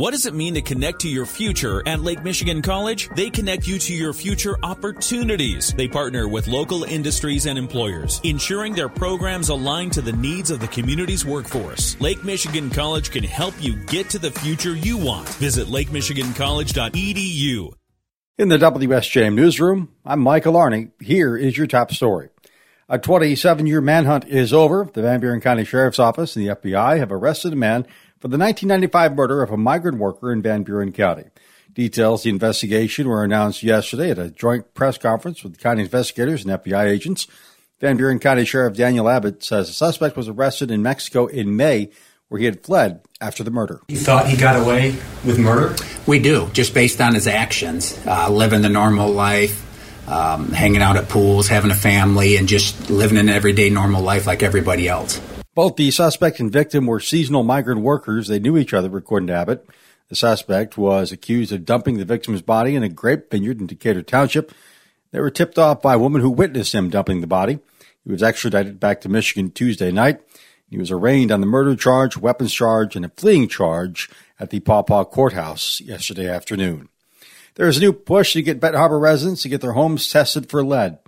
What does it mean to connect to your future at Lake Michigan College? They connect you to your future opportunities. They partner with local industries and employers, ensuring their programs align to the needs of the community's workforce. Lake Michigan College can help you get to the future you want. Visit lakemichigancollege.edu. In the WSJM newsroom, I'm Michael Arney. Here is your top story. A 27 year manhunt is over. The Van Buren County Sheriff's Office and the FBI have arrested a man for the 1995 murder of a migrant worker in Van Buren County. Details of the investigation were announced yesterday at a joint press conference with county investigators and FBI agents. Van Buren County Sheriff Daniel Abbott says the suspect was arrested in Mexico in May, where he had fled after the murder. You thought he got away with murder? We do, just based on his actions, uh, living the normal life, um, hanging out at pools, having a family, and just living an everyday normal life like everybody else. Both the suspect and victim were seasonal migrant workers. They knew each other, according to Abbott. The suspect was accused of dumping the victim's body in a grape vineyard in Decatur Township. They were tipped off by a woman who witnessed him dumping the body. He was extradited back to Michigan Tuesday night. He was arraigned on the murder charge, weapons charge, and a fleeing charge at the Paw Paw Courthouse yesterday afternoon. There is a new push to get Benton Harbor residents to get their homes tested for lead.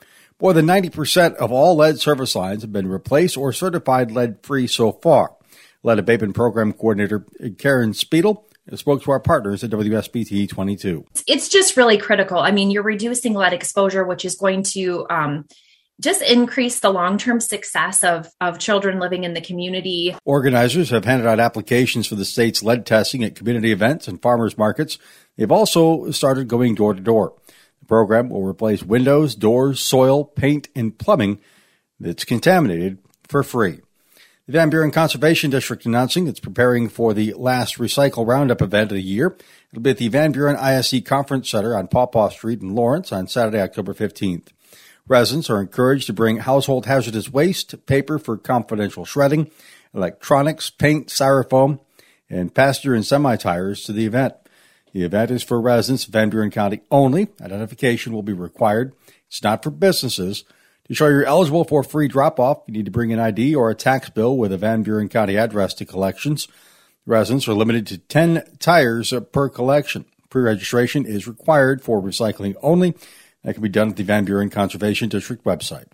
More than 90% of all lead service lines have been replaced or certified lead free so far. Lead abatement program coordinator Karen Spiedel spoke to our partners at WSBT 22. It's just really critical. I mean, you're reducing lead exposure, which is going to um, just increase the long-term success of, of children living in the community. Organizers have handed out applications for the state's lead testing at community events and farmers markets. They've also started going door to door. Program will replace windows, doors, soil, paint, and plumbing that's contaminated for free. The Van Buren Conservation District announcing it's preparing for the last Recycle Roundup event of the year. It'll be at the Van Buren ISD Conference Center on Paw Paw Street in Lawrence on Saturday, October 15th. Residents are encouraged to bring household hazardous waste, paper for confidential shredding, electronics, paint, styrofoam, and passenger and semi tires to the event. The event is for residents of Van Buren County only. Identification will be required. It's not for businesses. To show you're eligible for free drop off, you need to bring an ID or a tax bill with a Van Buren County address to collections. Residents are limited to 10 tires per collection. Pre registration is required for recycling only. That can be done at the Van Buren Conservation District website.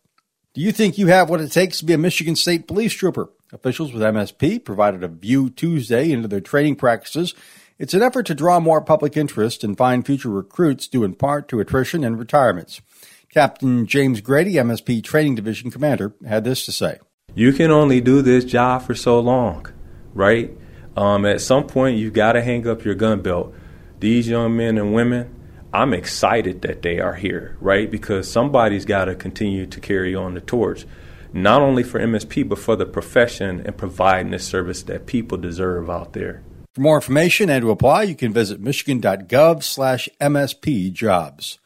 Do you think you have what it takes to be a Michigan State Police Trooper? Officials with MSP provided a view Tuesday into their training practices it's an effort to draw more public interest and find future recruits due in part to attrition and retirements. Captain James Grady, MSP Training Division Commander, had this to say. You can only do this job for so long, right? Um, at some point, you've got to hang up your gun belt. These young men and women, I'm excited that they are here, right? Because somebody's got to continue to carry on the torch, not only for MSP, but for the profession and providing the service that people deserve out there. For more information and to apply, you can visit michigan.gov slash MSP jobs.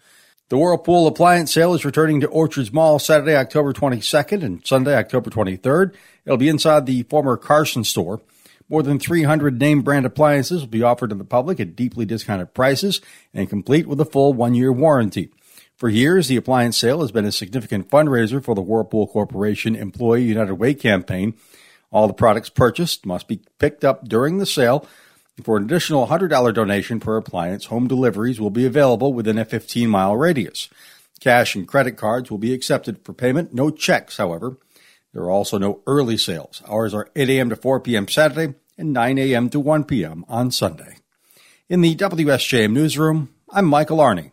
The Whirlpool appliance sale is returning to Orchards Mall Saturday, October 22nd and Sunday, October 23rd. It'll be inside the former Carson store. More than 300 name brand appliances will be offered to the public at deeply discounted prices and complete with a full one year warranty. For years, the appliance sale has been a significant fundraiser for the Whirlpool Corporation Employee United Way campaign. All the products purchased must be picked up during the sale for an additional $100 donation per appliance, home deliveries will be available within a 15 mile radius. Cash and credit cards will be accepted for payment, no checks, however. There are also no early sales. Hours are 8 a.m. to 4 p.m. Saturday and 9 a.m. to 1 p.m. on Sunday. In the WSJM newsroom, I'm Michael Arney.